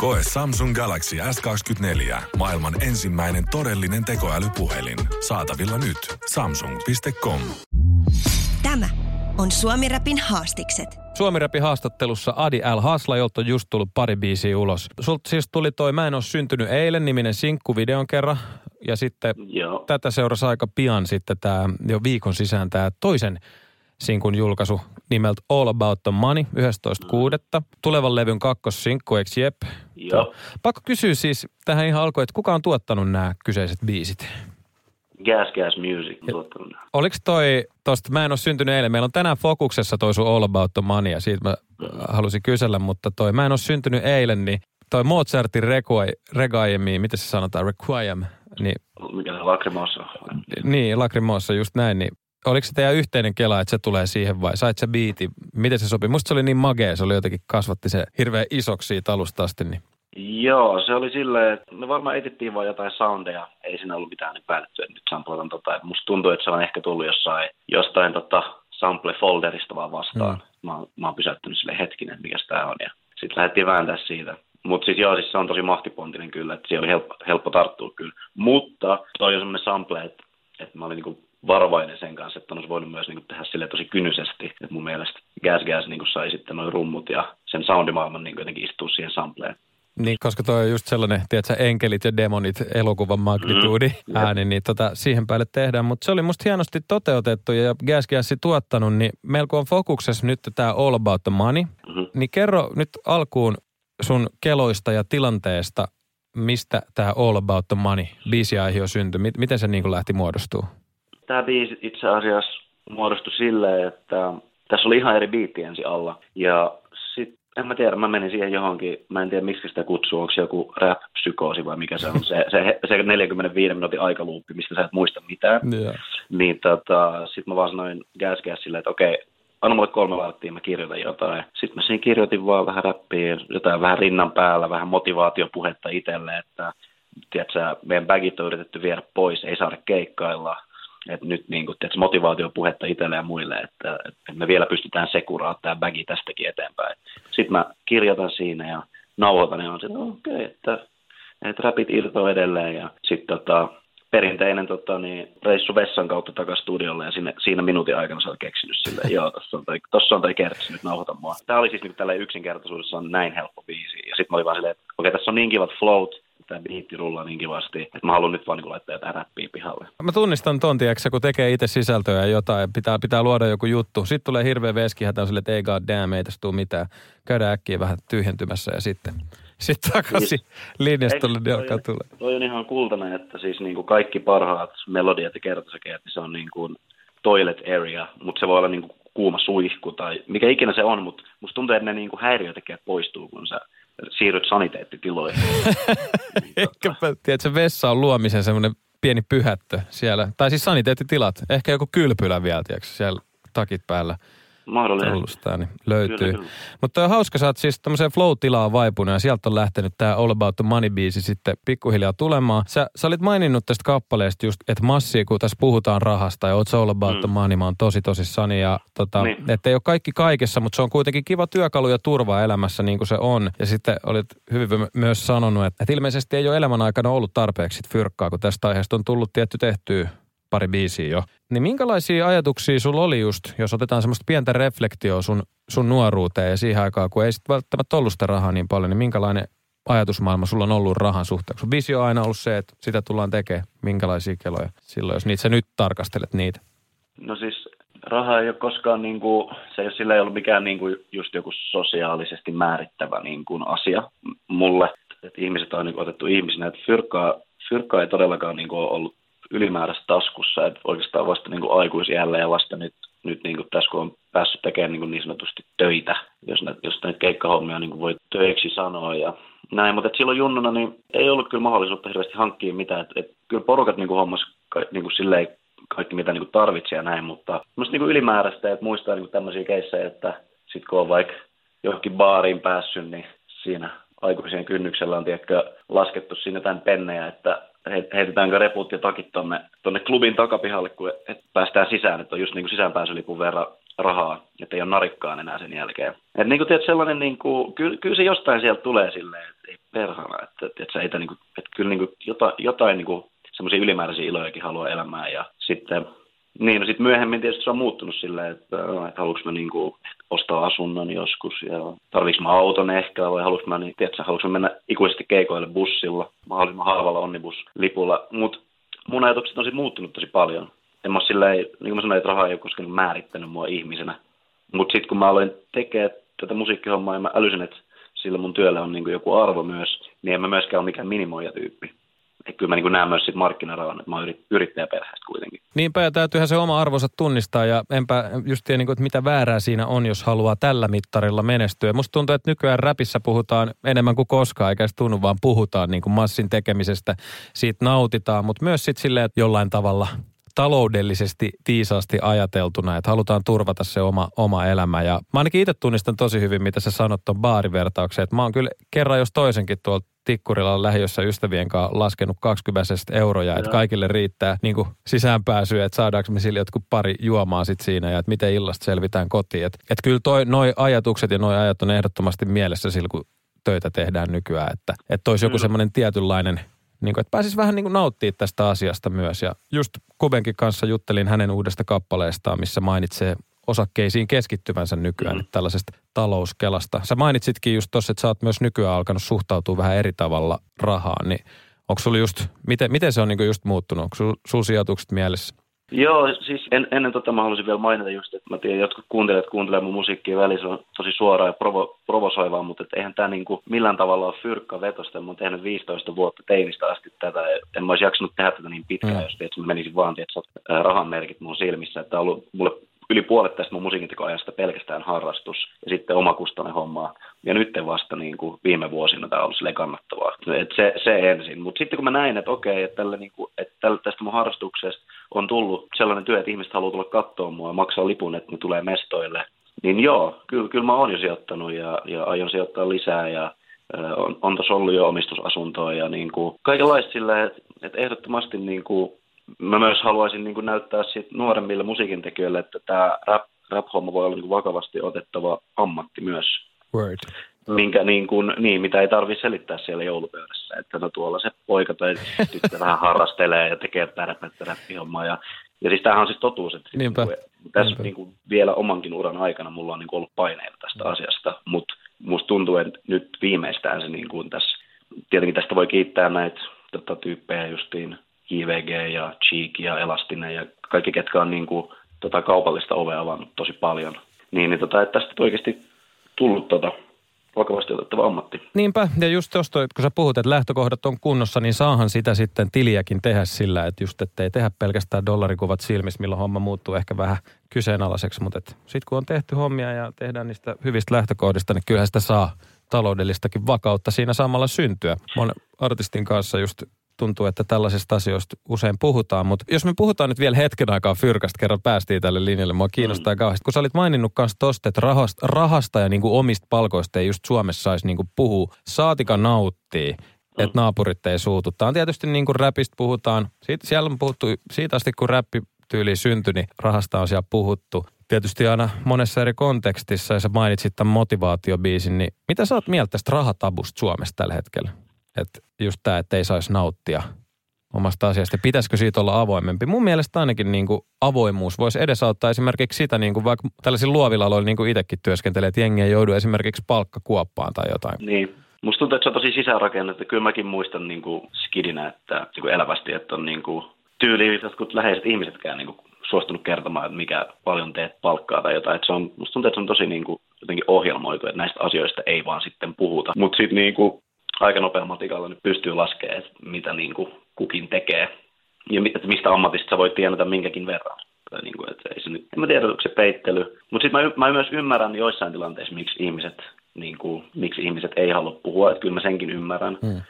Koe Samsung Galaxy S24. Maailman ensimmäinen todellinen tekoälypuhelin. Saatavilla nyt. Samsung.com. Tämä on Suomi Rapin haastikset. Suomi Rapin haastattelussa Adi L. Hasla, jolta on just tullut pari biisiä ulos. Sulta siis tuli toi Mä en ole syntynyt eilen niminen sinkku videon kerran. Ja sitten Joo. tätä seurasi aika pian sitten tämä jo viikon sisään tämä toisen sinkun julkaisu nimeltä All About the Money 11.6. Tulevan levyn kakkossinkku, eikö jep? Joo. Pakko kysyä siis tähän ihan alkuun, että kuka on tuottanut nämä kyseiset biisit? Gas Gas Music on tuottanut nämä. Oliko toi, tosta mä en ole syntynyt eilen, meillä on tänään fokuksessa toi sun All About the Money ja siitä mä halusin kysellä, mutta toi mä en ole syntynyt eilen, niin toi Mozartin requie- Regaimi, miten se sanotaan, Requiem, niin, Mikä se Lacrimosa niin Lacrimoossa just näin, niin oliko se teidän yhteinen kela, että se tulee siihen vai sait se biiti? Miten se sopi? Musta se oli niin magea, se oli jotenkin kasvatti se hirveän isoksi siitä alusta asti, niin Joo, se oli silleen, että me varmaan etittiin vaan jotain soundeja. Ei siinä ollut mitään niin päätetty, että nyt sampletan tota. Musta tuntuu, että se on ehkä tullut jossain, jostain tota sample-folderista vaan vastaan. Mm. Mä, mä oon pysäyttänyt sille hetkinen, mikä tää on. Ja sitten lähdettiin vääntää siitä. Mutta siis joo, siis se on tosi mahtipontinen kyllä, että siihen oli helppo, helppo tarttua kyllä. Mutta toi on semmoinen sample, että, että mä olin niinku varovainen sen kanssa, että on olisi voinut myös niinku tehdä sille tosi kynyisesti. Että mun mielestä Gas Gas niinku sai sitten noin rummut ja sen soundimaailman niinku jotenkin istua siihen sampleen. Niin, koska toi on just sellainen, tiedätkö, enkelit ja demonit elokuvan magnituudi Mm, ääni, niin tota, siihen päälle tehdään. Mutta se oli musta hienosti toteutettu ja Gas Gassi tuottanut, niin kun on fokuksessa nyt tämä All About the Money, Mhm. niin kerro nyt alkuun sun keloista ja tilanteesta, mistä tämä All About the Money biisiaihe on synty. Mit- miten se niin kuin lähti muodostuu? Tämä biisi itse asiassa muodostui silleen, että tässä oli ihan eri biitti ensin alla. Ja sitten, en mä tiedä, mä menin siihen johonkin, mä en tiedä miksi sitä kutsuu, onko se joku rap-psykoosi vai mikä se on, se, se, se 45 minuutin aikaluuppi, mistä sä et muista mitään. Joo. Niin tota, sitten mä vaan sanoin Gas silleen, että okei, anna mulle kolme varttia, mä kirjoitan jotain. Sitten mä siinä kirjoitin vaan vähän räppiä, jotain vähän rinnan päällä, vähän motivaatiopuhetta itselle, että tiedätkö, meidän bagit on yritetty viedä pois, ei saada keikkailla. Että nyt niin kuin, tiedätkö, motivaatiopuhetta itselle ja muille, että, että me vielä pystytään sekuraamaan tämä bagi tästäkin eteenpäin. Sitten mä kirjoitan siinä ja nauhoitan ja on se, että okei, okay, että, että rapit irtoo edelleen ja sitten tota, perinteinen tota, niin, reissu vessan kautta takaisin studiolle ja sinne, siinä minuutin aikana sä oot keksinyt silleen, joo, tossa on toi, tossa on toi kertsi, nyt nauhoita mua. Tää oli siis niin tällä yksinkertaisuudessaan näin helppo biisi. Ja sitten mä olin vaan silleen, että okei, tässä on niin kivat float, tämä biitti rullaa niin kivasti, että mä haluan nyt vaan niin laittaa jotain räppiä pihalle. Mä tunnistan ton, tiedätkö, kun tekee itse sisältöä ja jotain, pitää, pitää luoda joku juttu. Sitten tulee hirveä veskihätä, on silleen, että ei god damn, ei tässä tule mitään. Käydään äkkiä vähän tyhjentymässä ja sitten, sitten takaisin linjastolle, niin alkaa toi, tulla. toi on ihan kultainen, että siis niin kuin kaikki parhaat melodiat ja kertosäkeet, niin se on niin kuin toilet area, mutta se voi olla niin kuin kuuma suihku tai mikä ikinä se on, mutta musta tuntuu, että ne niin kuin häiriötekijät poistuu, kun sä siirryt saniteettitiloihin. Ehkäpä, tiedätkö, vessa on luomisen semmoinen pieni pyhättö siellä. Tai siis saniteettitilat. Ehkä joku kylpylä vielä, tiedätkö, siellä takit päällä Mahdollisesti. niin löytyy. Kyllä, kyllä. Mutta on hauska, sä oot siis tämmöiseen flow-tilaan vaipunut ja sieltä on lähtenyt tämä All About the Money-biisi sitten pikkuhiljaa tulemaan. Sä, sä olit maininnut tästä kappaleesta just, että massi, kun tässä puhutaan rahasta ja oot sä All About mm. the Money, mä oon tosi tosissani ja tota, Niin. että ei ole kaikki kaikessa, mutta se on kuitenkin kiva työkalu ja turva elämässä niin kuin se on. Ja sitten olit hyvin my- myös sanonut, että, että ilmeisesti ei ole elämän aikana ollut tarpeeksi fyrkkaa, kun tästä aiheesta on tullut tietty tehtyä pari biisiä jo. Niin minkälaisia ajatuksia sulla oli just, jos otetaan semmoista pientä reflektioa sun, sun nuoruuteen ja siihen aikaan, kun ei sitten välttämättä ollut sitä rahaa niin paljon, niin minkälainen ajatusmaailma sulla on ollut rahan suhteen? Sun visio on aina ollut se, että sitä tullaan tekemään. Minkälaisia keloja silloin, jos niitä sä nyt tarkastelet niitä? No siis raha ei ole koskaan, niin kuin, se ei ole, sillä ei ollut mikään niin kuin, just joku sosiaalisesti määrittävä niin kuin, asia mulle. Että ihmiset on niin kuin, otettu ihmisinä, että fyrkkaa, fyrkkaa ei todellakaan niin kuin, ollut ylimääräistä taskussa, että oikeastaan vasta niin kuin, aikuisiällä ja vasta nyt, nyt niin tässä kun on päässyt tekemään niin, niin sanotusti töitä, jos, näitä, jos näitä keikkahommia niin voi töiksi sanoa ja näin, mutta silloin junnuna niin ei ollut kyllä mahdollisuutta hirveästi hankkia mitään, että et, kyllä porukat niin kuin, hommas niin silleen kaikki mitä niin kuin tarvitsee ja näin, mutta musta niin ylimääräistä, että muistaa niin tämmöisiä keissejä, että sit kun on vaikka johonkin baariin päässyt, niin siinä aikuisien kynnyksellä on tiedätkö, laskettu sinne tämän pennejä, että heitetäänkö reput ja takit tonne, tonne klubin takapihalle, kun et päästään sisään, että on just niin kuin sisäänpääsylipun verran rahaa, että ei ole narikkaan enää sen jälkeen. Et niin kuin tiedät, sellainen, niin kuin, kyllä, kyllä, se jostain sieltä tulee silleen, että ei perhana, että, että, että, että, niin kuin, että kyllä niin kuin, jotain, jotain niin kuin, semmoisia ylimääräisiä ilojakin haluaa elämään ja sitten niin, no sitten myöhemmin tietysti se on muuttunut silleen, että, että haluanko mä niinku ostaa asunnon joskus ja tarviks mä auton ehkä vai haluanko mä, niin, tiedätkö, haluanko mä mennä ikuisesti keikoille bussilla, mahdollisimman halvalla onnibuslipulla, mutta mun ajatukset on sitten muuttunut tosi paljon. En mä silleen, niin kuin mä sanoin, että rahaa ei ole koskaan määrittänyt mua ihmisenä. Mutta sitten kun mä aloin tekemään tätä musiikkihommaa ja mä älysin, että sillä mun työllä on niin joku arvo myös, niin en mä myöskään ole mikään minimoijatyyppi että kyllä mä niin näen myös sit markkinarahan, että mä oon yrittäjäperheestä kuitenkin. Niinpä, ja täytyyhän se oma arvonsa tunnistaa, ja enpä just tiedä, niin kuin, että mitä väärää siinä on, jos haluaa tällä mittarilla menestyä. Musta tuntuu, että nykyään räpissä puhutaan enemmän kuin koskaan, eikä se tunnu, vaan puhutaan niin kuin massin tekemisestä, siitä nautitaan, mutta myös sitten silleen, että jollain tavalla taloudellisesti viisaasti ajateltuna, että halutaan turvata se oma, oma elämä. Ja mä ainakin itse tunnistan tosi hyvin, mitä sä sanot tuon baarivertauksen. Että mä oon kyllä kerran jos toisenkin tuolta Tikkurilla lähiössä ystävien kanssa laskenut 20 euroja, että kaikille riittää niin sisäänpääsyä, että saadaanko me sille jotkut pari juomaa sit siinä ja että miten illasta selvitään kotiin. Että et kyllä toi, noi ajatukset ja noi ajat on ehdottomasti mielessä sillä, kun töitä tehdään nykyään, että että olisi joku semmoinen tietynlainen niin kuin, että pääsisi vähän niin kuin nauttimaan tästä asiasta myös. Ja just Kubenkin kanssa juttelin hänen uudesta kappaleestaan, missä mainitsee osakkeisiin keskittyvänsä nykyään mm. tällaisesta talouskelasta. Sä mainitsitkin just tuossa, että sä oot myös nykyään alkanut suhtautua vähän eri tavalla rahaan, niin onko sulla just, miten, miten se on niin just muuttunut? Onko sul sijoitukset mielessä? Joo, siis en, ennen tota mä haluaisin vielä mainita just, että mä tiedän, jotkut kuuntelijat kuuntelee mun musiikkia välissä, on tosi suoraa ja provo, provosoivaa, mutta et eihän tämä niinku millään tavalla ole fyrkka vetosta. Mä oon tehnyt 15 vuotta teinistä asti tätä. En mä olisi jaksanut tehdä tätä niin pitkään, mm. jos että mä menisin vaan tiedät, rahan merkit mun silmissä. Että on ollut mulle yli puolet tästä mun musiikintekoajasta pelkästään harrastus ja sitten omakustainen hommaa. Ja nyt vasta niin kuin viime vuosina tämä on ollut kannattavaa. Et se, se ensin. Mutta sitten kun mä näin, että okei, että, tälle, niin kuin, että tälle, tästä mun harrastuksesta on tullut sellainen työ, että ihmiset haluaa tulla katsoa mua ja maksaa lipun, että ne tulee mestoille, niin joo, kyllä, kyllä mä oon jo sijoittanut ja, ja aion sijoittaa lisää ja on, on tuossa ollut jo omistusasuntoa ja niin kuin, kaikenlaista sillä, että, että ehdottomasti niin kuin, mä myös haluaisin niin kuin näyttää sit nuoremmille musiikintekijöille, että tämä rap, rap-homma voi olla niin kuin vakavasti otettava ammatti myös. Word. Minkä niin kuin, niin, mitä ei tarvitse selittää siellä joulupöydässä. Että no tuolla se poika tai tyttö vähän harrastelee ja tekee pärpättä räppihommaa. Ja, ja siis tämähän on siis totuus, että niin kuin, tässä Niinpä. Niin kuin, vielä omankin uran aikana mulla on niin kuin ollut paineita tästä mm. asiasta, mutta musta tuntuu, että nyt viimeistään se niin kuin tässä, tietenkin tästä voi kiittää näitä tota, tyyppejä justiin, JVG ja Cheek ja Elastinen ja kaikki, ketkä on niin kuin, tota, kaupallista ovea avannut tosi paljon. Niin, niin tota, että tästä oikeasti tullut tota, vakavasti otettava ammatti. Niinpä, ja just tuosta, kun sä puhut, että lähtökohdat on kunnossa, niin saahan sitä sitten tiliäkin tehdä sillä, että just ettei tehdä pelkästään dollarikuvat silmissä, milloin homma muuttuu ehkä vähän kyseenalaiseksi, mutta sitten kun on tehty hommia ja tehdään niistä hyvistä lähtökohdista, niin kyllähän sitä saa taloudellistakin vakautta siinä samalla syntyä. Monen artistin kanssa just tuntuu, että tällaisista asioista usein puhutaan. Mutta jos me puhutaan nyt vielä hetken aikaa fyrkasta, kerran päästiin tälle linjalle, mua kiinnostaa mm. kauheasti. Kun sä olit maininnut kanssa tosta, että rahasta, rahasta ja niinku omista palkoista ei just Suomessa saisi niinku puhua, saatika nauttii että mm. naapurit ei suutu. Tämä on tietysti niin kuin räpistä puhutaan. Siitä, siellä on puhuttu siitä asti, kun räppi tyyli syntyi, niin rahasta on siellä puhuttu. Tietysti aina monessa eri kontekstissa, ja sä mainitsit tämän motivaatiobiisin, niin mitä sä oot mieltä tästä rahatabusta Suomessa tällä hetkellä? Että just tämä, että ei saisi nauttia omasta asiasta. Pitäisikö siitä olla avoimempi? Mun mielestä ainakin niin kuin avoimuus voisi edesauttaa esimerkiksi sitä, niin kuin vaikka tällaisilla luovilla aloilla niin kuin itsekin työskentelee, että jengi ei joudu esimerkiksi palkkakuoppaan tai jotain. Niin. Musta tuntuu, että se on tosi sisäänrakennettu. Kyllä mäkin muistan niin kuin skidinä, että niin kuin elävästi, että on niin kuin tyyli jotkut läheiset ihmisetkään niin kuin suostunut kertomaan, että mikä paljon teet palkkaa tai jotain. Että se on, musta tuntuu, että se on tosi niin kuin, jotenkin ohjelmoitu, että näistä asioista ei vaan sitten puhuta. Mutta sitten niin kuin aika nopealla matikalla nyt pystyy laskemaan, että mitä niin kuin kukin tekee ja että mistä ammatista sä voit tienata minkäkin verran. Tai niin kuin, että ei se nyt, en mä tiedä, onko se peittely. Mutta sitten mä, mä myös ymmärrän joissain tilanteissa, miksi ihmiset, niin kuin, miksi ihmiset ei halua puhua. Että kyllä mä senkin ymmärrän. Hmm.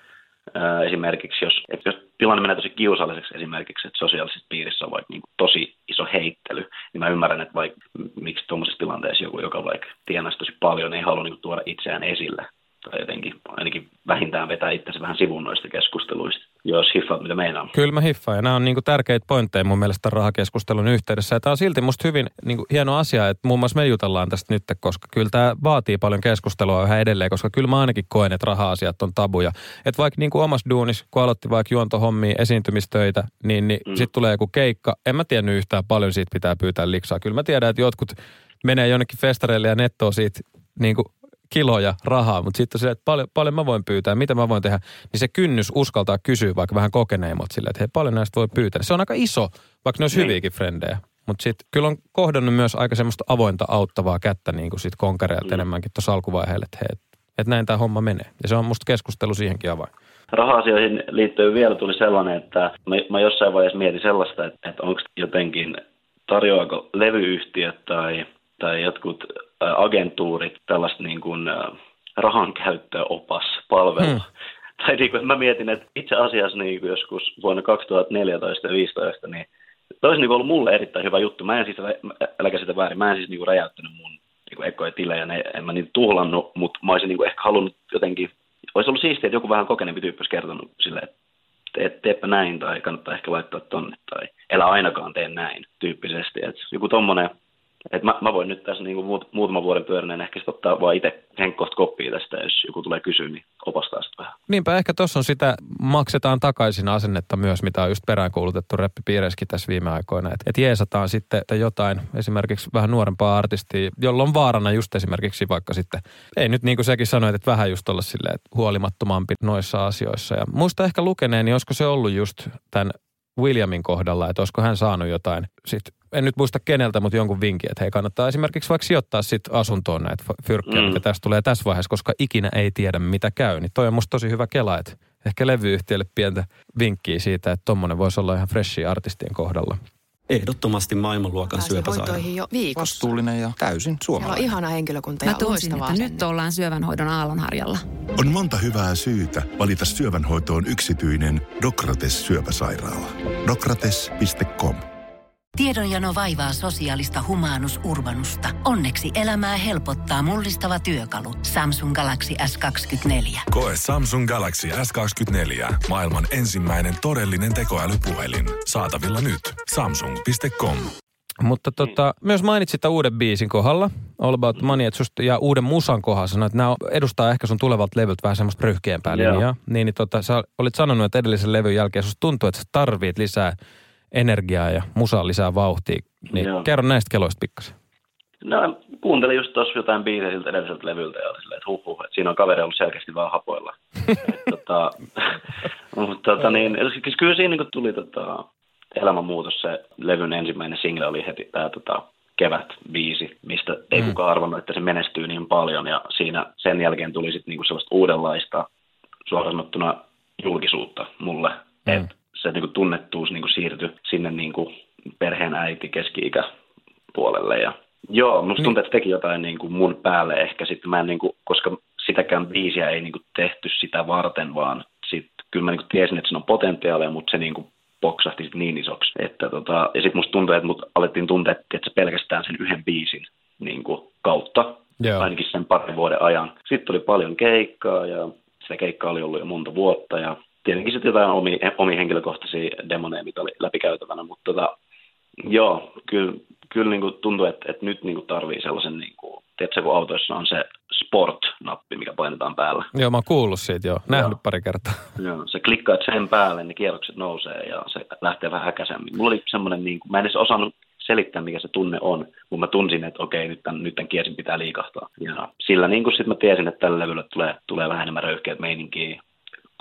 Ää, esimerkiksi jos, että jos tilanne menee tosi kiusalliseksi esimerkiksi, että sosiaalisessa piirissä on vaikka niin kuin tosi iso heittely, niin mä ymmärrän, että vaikka, miksi tuommoisessa tilanteessa joku, joka vaikka tienasi tosi paljon, ei halua niin kuin tuoda itseään esille tai jotenkin ainakin vähintään vetää itsensä vähän sivun noista keskusteluista, jos hiffaat mitä meinaa. Kyllä mä hiffaan ja nämä on niinku tärkeitä pointteja mun mielestä rahakeskustelun yhteydessä. Ja tämä on silti musta hyvin niinku hieno asia, että muun muassa me jutellaan tästä nyt, koska kyllä tämä vaatii paljon keskustelua yhä edelleen, koska kyllä mä ainakin koen, että raha-asiat on tabuja. Että vaikka niinku omassa duunis, kun aloitti vaikka juontohommia, esiintymistöitä, niin, niin mm. sitten tulee joku keikka. En mä tiennyt yhtään paljon siitä pitää pyytää liksaa. Kyllä mä tiedän, että jotkut menee jonnekin festareille ja nettoa siitä niin kuin kiloja rahaa, mutta sitten se, että paljon, paljon mä voin pyytää, mitä mä voin tehdä, niin se kynnys uskaltaa kysyä vaikka vähän kokeneemot silleen, että hei, paljon näistä voi pyytää. Se on aika iso, vaikka ne olisi niin. hyviäkin frendejä. Mutta sitten kyllä on kohdannut myös aika semmoista avointa auttavaa kättä niin kuin sit konkareilta mm. enemmänkin tuossa alkuvaiheella, että hei, et, et näin tämä homma menee. Ja se on musta keskustelu siihenkin avain. Raha-asioihin liittyen vielä tuli sellainen, että mä, mä jossain vaiheessa mietin sellaista, että, että onko jotenkin, tarjoako levyyhtiöt tai, tai jotkut agentuurit tällaista niin kuin, rahan käyttöopas palvelu. Hmm. Tai niin kuin, mä mietin, että itse asiassa niin kuin joskus vuonna 2014 ja 2015, niin se olisi niin ollut mulle erittäin hyvä juttu. Mä en siis, äläkä sitä väärin, mä en siis niin räjäyttänyt mun niin ekoja tilejä, ne, en mä niitä tuhlannut, mutta mä olisin niin ehkä halunnut jotenkin, olisi ollut siistiä, että joku vähän kokeneempi tyyppi olisi kertonut silleen, että tee, teepä näin tai kannattaa ehkä laittaa tonne tai elä ainakaan tee näin tyyppisesti. Että joku tommonen et mä, mä voin nyt tässä niin muut, muutaman vuoden pyöräneen ehkä ottaa vaan itse henkkoht koppia tästä, jos joku tulee kysyä, niin opastaa sitä vähän. Niinpä ehkä tuossa on sitä maksetaan takaisin asennetta myös, mitä on just peräänkuulutettu reppipiireissäkin tässä viime aikoina. Että et jeesataan sitten että jotain esimerkiksi vähän nuorempaa artistia, jolla on vaarana just esimerkiksi vaikka sitten, ei nyt niin kuin säkin sanoit, että vähän just olla silleen, että huolimattomampi noissa asioissa. Ja muista ehkä lukeneeni, niin olisiko se ollut just tämän Williamin kohdalla, että olisiko hän saanut jotain sit en nyt muista keneltä, mutta jonkun vinkin, että hei kannattaa esimerkiksi vaikka sijoittaa sit asuntoon näitä fyrkkejä, mm. mitä tästä tulee tässä vaiheessa, koska ikinä ei tiedä mitä käy. Niin toi on musta tosi hyvä kela, että ehkä levyyhtiölle pientä vinkkiä siitä, että tommonen voisi olla ihan freshi artistien kohdalla. Ehdottomasti maailmanluokan syöpäsairaala. jo viikossa. Vastuullinen ja täysin suomalainen. Siellä on ihana henkilökunta ja Mä tunsin, että nyt ollaan syövänhoidon aallonharjalla. On monta hyvää syytä valita syövänhoitoon yksityinen Dokrates syöpäsairaala. Dokrates.com Tiedonjano vaivaa sosiaalista humanus urbanusta. Onneksi elämää helpottaa mullistava työkalu. Samsung Galaxy S24. Koe Samsung Galaxy S24. Maailman ensimmäinen todellinen tekoälypuhelin. Saatavilla nyt. Samsung.com. Mutta tota, myös mainitsit uuden biisin kohdalla, All About Money, että susta, ja uuden musan kohdalla sanoit, että nämä edustaa ehkä sun tulevalta levyltä vähän semmoista ryhkeämpää linjaa. Niin, niin tota, sä olit sanonut, että edellisen levyn jälkeen susta tuntuu, että sä tarvit lisää energiaa ja musaa lisää vauhtia. Niin Joo. kerro näistä keloista pikkasen. No, kuuntelin just tuossa jotain biisejä siltä edelliseltä levyltä ja oli silleen, että huh, huh että siinä on kaveri ollut selkeästi vaan hapoilla. tota, mutta tota, niin, siis kyllä siinä niin tuli tota, elämänmuutos. Se levyn ensimmäinen single oli heti tämä tota, kevät biisi, mistä ei mm. kukaan arvannut, että se menestyy niin paljon. Ja siinä sen jälkeen tuli sitten niinku sellaista uudenlaista, suoraan sanottuna julkisuutta mulle. Mm. Et se niin kuin tunnettuus niin kuin siirtyi sinne niin kuin perheen äiti keski puolelle ja Joo, musta niin. tuntuu, että teki jotain niin kuin mun päälle ehkä sitten. Mä en niin kuin, koska sitäkään biisiä ei niin kuin tehty sitä varten, vaan sit, kyllä mä niin kuin tiesin, että siinä on potentiaalia, mutta se niin kuin poksahti sit niin isoksi. Että tota, ja sitten musta tuntuu, että mut alettiin tuntea, että se pelkästään sen yhden biisin niin kuin kautta, Joo. ainakin sen parin vuoden ajan. Sitten tuli paljon keikkaa ja sitä keikkaa oli ollut jo monta vuotta ja tietenkin sitten jotain omia, omia henkilökohtaisia demoneja, mitä oli läpikäytävänä, mutta tota, joo, kyllä, kyllä niin kuin tuntuu, että, että nyt niin kuin tarvii sellaisen, niin kuin, tiedätkö, kun autoissa on se sport-nappi, mikä painetaan päällä. Joo, mä oon kuullut siitä jo, nähnyt joo. pari kertaa. Joo, se klikkaat sen päälle, niin kierrokset nousee ja se lähtee vähän häkäisemmin. Mulla oli semmoinen, niin kuin, mä en edes osannut selittää, mikä se tunne on, mutta mä tunsin, että okei, nyt tämän, nyt tämän kiesin pitää liikahtaa. Ja sillä niin kuin sitten mä tiesin, että tällä levyllä tulee, tulee vähän enemmän röyhkeät meininkiä,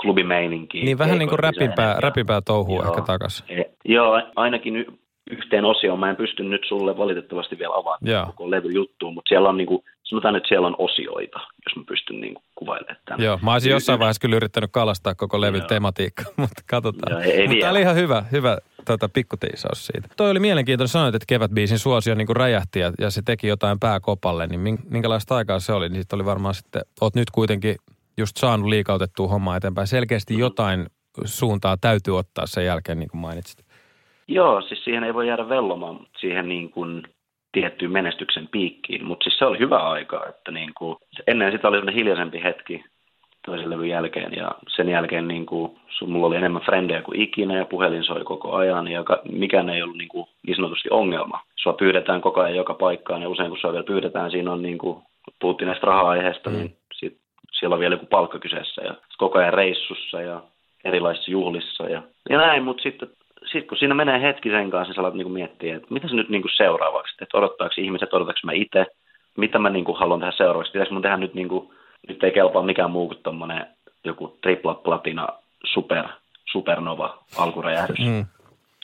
klubimeininkiä. Niin vähän niin kuin räpipää, räpipää touhuu ehkä takas. E, joo, ainakin y- yhteen osioon. Mä en pysty nyt sulle valitettavasti vielä avaamaan koko levyjuttuun, mutta siellä on niin kuin, sanotaan, että siellä on osioita, jos mä pystyn niin kuin kuvailemaan tämän. Joo, mä olisin jossain vaiheessa kyllä yrittänyt kalastaa koko levyn tematiikka, mutta katsotaan. Joo, ei, ei mutta tämä oli ihan hyvä, hyvä tuota, pikkutiisaus siitä. Toi oli mielenkiintoinen sanoa, että kevätbiisin suosio niin kuin räjähti ja, ja, se teki jotain pääkopalle, niin minkälaista aikaa se oli? Niin oli varmaan sitten, oot nyt kuitenkin just saanut liikautettua hommaa eteenpäin. Selkeästi jotain suuntaa täytyy ottaa sen jälkeen, niin kuin mainitsit. Joo, siis siihen ei voi jäädä vellomaan siihen niin kuin tiettyyn menestyksen piikkiin, mutta siis se oli hyvä aika, että niin kuin, ennen sitä oli hiljaisempi hetki toisen levyn jälkeen ja sen jälkeen niin kuin, mulla oli enemmän frendejä kuin ikinä ja puhelin soi koko ajan ja mikään ei ollut niin, kuin, niin sanotusti ongelma. Sua pyydetään koko ajan joka paikkaan ja usein kun sua vielä pyydetään, siinä on niin kuin, puhuttiin näistä raha-aiheesta, mm. niin siellä on vielä joku palkka kyseessä ja koko ajan reissussa ja erilaisissa juhlissa ja, ja näin, mutta sitten sit kun siinä menee hetki sen kanssa, sä alat niinku miettiä, että mitä se nyt niinku seuraavaksi, että odottaako ihmiset, odottaako mä itse, mitä mä niinku haluan tehdä seuraavaksi, pitäisikö mun tehdä nyt, niinku, nyt ei kelpaa mikään muu kuin tommonen joku tripla platina super, supernova alkuräjähdys. Mm.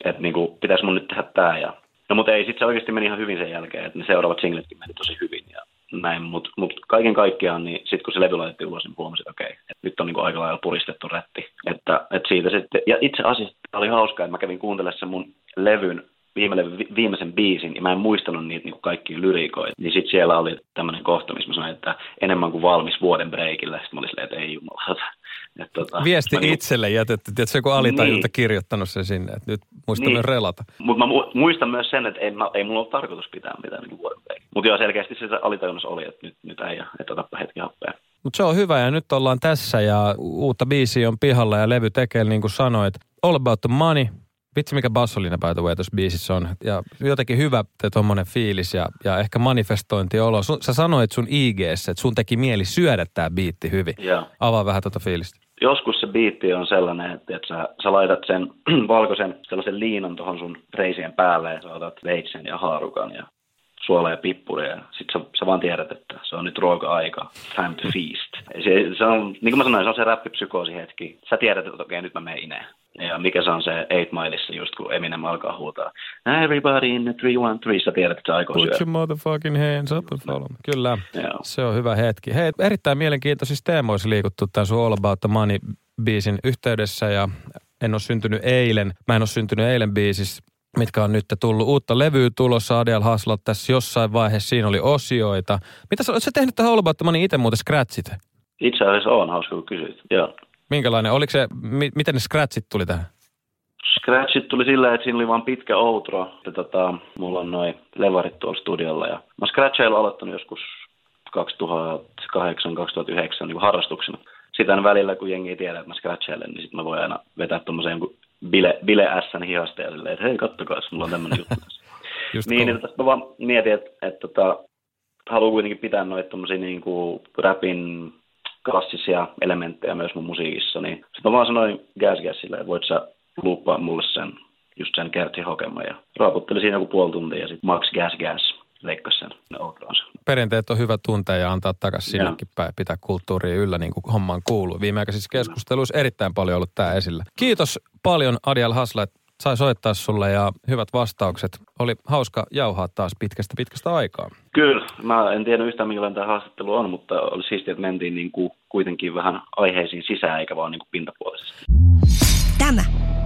Että niinku, pitäisi mun nyt tehdä tää ja No mutta ei, sitten se oikeasti meni ihan hyvin sen jälkeen, että ne seuraavat singletkin meni tosi hyvin ja näin, mutta mut kaiken kaikkiaan, niin sitten kun se levy laitettiin ulos, niin huomasin, että okei, että nyt on niin aika lailla puristettu rätti. Että, että siitä sitten, ja itse asiassa oli hauskaa, että mä kävin kuuntelemaan sen mun levyn viime levy, viimeisen biisin, ja mä en muistanut niitä niin kaikkia lyriikoita, niin sitten siellä oli tämmöinen kohta, missä mä sanoin, että enemmän kuin valmis vuoden breikille. Sitten mä olin silleen, että ei jumalauta. Tota, Viesti niin, itselle jätetty, että joku alitajunta niin. kirjoittanut sen sinne, että nyt muista niin. myös relata. Mutta mä muistan myös sen, että ei, mä, ei mulla ole tarkoitus pitää mitään niin vuoden. Mutta joo, selkeästi se alitajunnassa oli, että nyt, nyt ei, että otapa hetki happea. Mutta se on hyvä ja nyt ollaan tässä ja uutta biisiä on pihalla ja levy tekee niin kuin sanoit. All About the Money, Vitsi mikä bassolina by the way tuossa biisissä on. Ja jotenkin hyvä tuommoinen fiilis ja, ja ehkä manifestointi olo. Sun, sä sanoit sun ig että sun teki mieli syödä tämä biitti hyvin. Ja. Avaa vähän tuota fiilistä. Joskus se biitti on sellainen, että, että sä, sä laitat sen valkoisen sellaisen liinan tuohon sun reisien päälle ja sä otat veitsen ja haarukan ja suola ja pippuria. Ja sit sä, sä vaan tiedät, että se on nyt ruoka-aika. Time to feast. Se, se on, niin kuin mä sanoin, se on se räppipsykoosi hetki. Sä tiedät, että okei, nyt mä menen ineen. Ja mikä se on se Eight Mileissa just kun Eminem alkaa huutaa Everybody in the 313, sä tiedät, että se aikoo Put your motherfucking hands up and follow me. Kyllä, Joo. se on hyvä hetki. Hei, erittäin mielenkiintoisissa teemoissa liikuttu tämän sun All About the Money biisin yhteydessä ja en ole syntynyt eilen. Mä en ole syntynyt eilen biisissä mitkä on nyt tullut. Uutta levyä tulossa Adial Haslat tässä jossain vaiheessa. Siinä oli osioita. Mitä sä, sä tehnyt tähän All About Money itse muuten scratchit? Itse asiassa on, hauska kun kysyt. Joo. Minkälainen? Oliko se, mi, miten ne scratchit tuli tähän? Scratchit tuli sillä, että siinä oli vain pitkä outro. Ja tota, mulla on noin levarit tuolla studiolla. Ja mä scratchailu aloittanut joskus 2008-2009 niin harrastuksena. Sitten välillä, kun jengi ei tiedä, että mä scratchailen, niin sitten mä voin aina vetää tuommoisen jonkun bile, bile S:n hihasta ja silleen, että hei, kattokaa, mulla on tämmöinen juttu. niin, niin mä vaan mietin, että, että, että tota, haluan kuitenkin pitää noita tommosia niin kuin rapin klassisia elementtejä myös mun musiikissa, niin sitten mä vaan sanoin Gas Gasille, että voit sä luuppaa mulle sen, just sen Kerti Hokema ja raaputteli siinä joku puoli tuntia ja sitten Max Gas Gas leikkasi sen outronsa. Perinteet on hyvä tuntea ja antaa takaisin sinnekin päin, pitää kulttuuria yllä niin kuin hommaan kuuluu. Viimeaikaisissa keskusteluissa erittäin paljon ollut tämä esillä. Kiitos paljon Adial Hasla, että sai soittaa sulle ja hyvät vastaukset. Oli hauska jauhaa taas pitkästä pitkästä aikaa. Kyllä, mä en tiedä yhtään minkälainen tämä haastattelu on, mutta oli siistiä, että mentiin niin kuin kuitenkin vähän aiheisiin sisään eikä vaan niin kuin pintapuolisesti. Tämä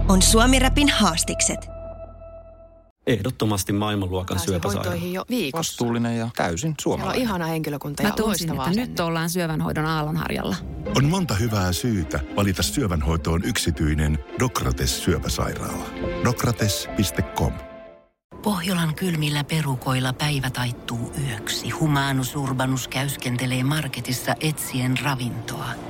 on Suomi Rapin haastikset. Ehdottomasti maailmanluokan syöpäsairaala. jo viikossa. Vastuullinen ja täysin suomalainen. Siellä on ihana henkilökunta ja Mä tunsin, että nyt ollaan syövänhoidon aallonharjalla. On monta hyvää syytä valita syövänhoitoon yksityinen Dokrates syöpäsairaala. Dokrates.com Pohjolan kylmillä perukoilla päivä taittuu yöksi. Humanus Urbanus käyskentelee marketissa etsien ravintoa.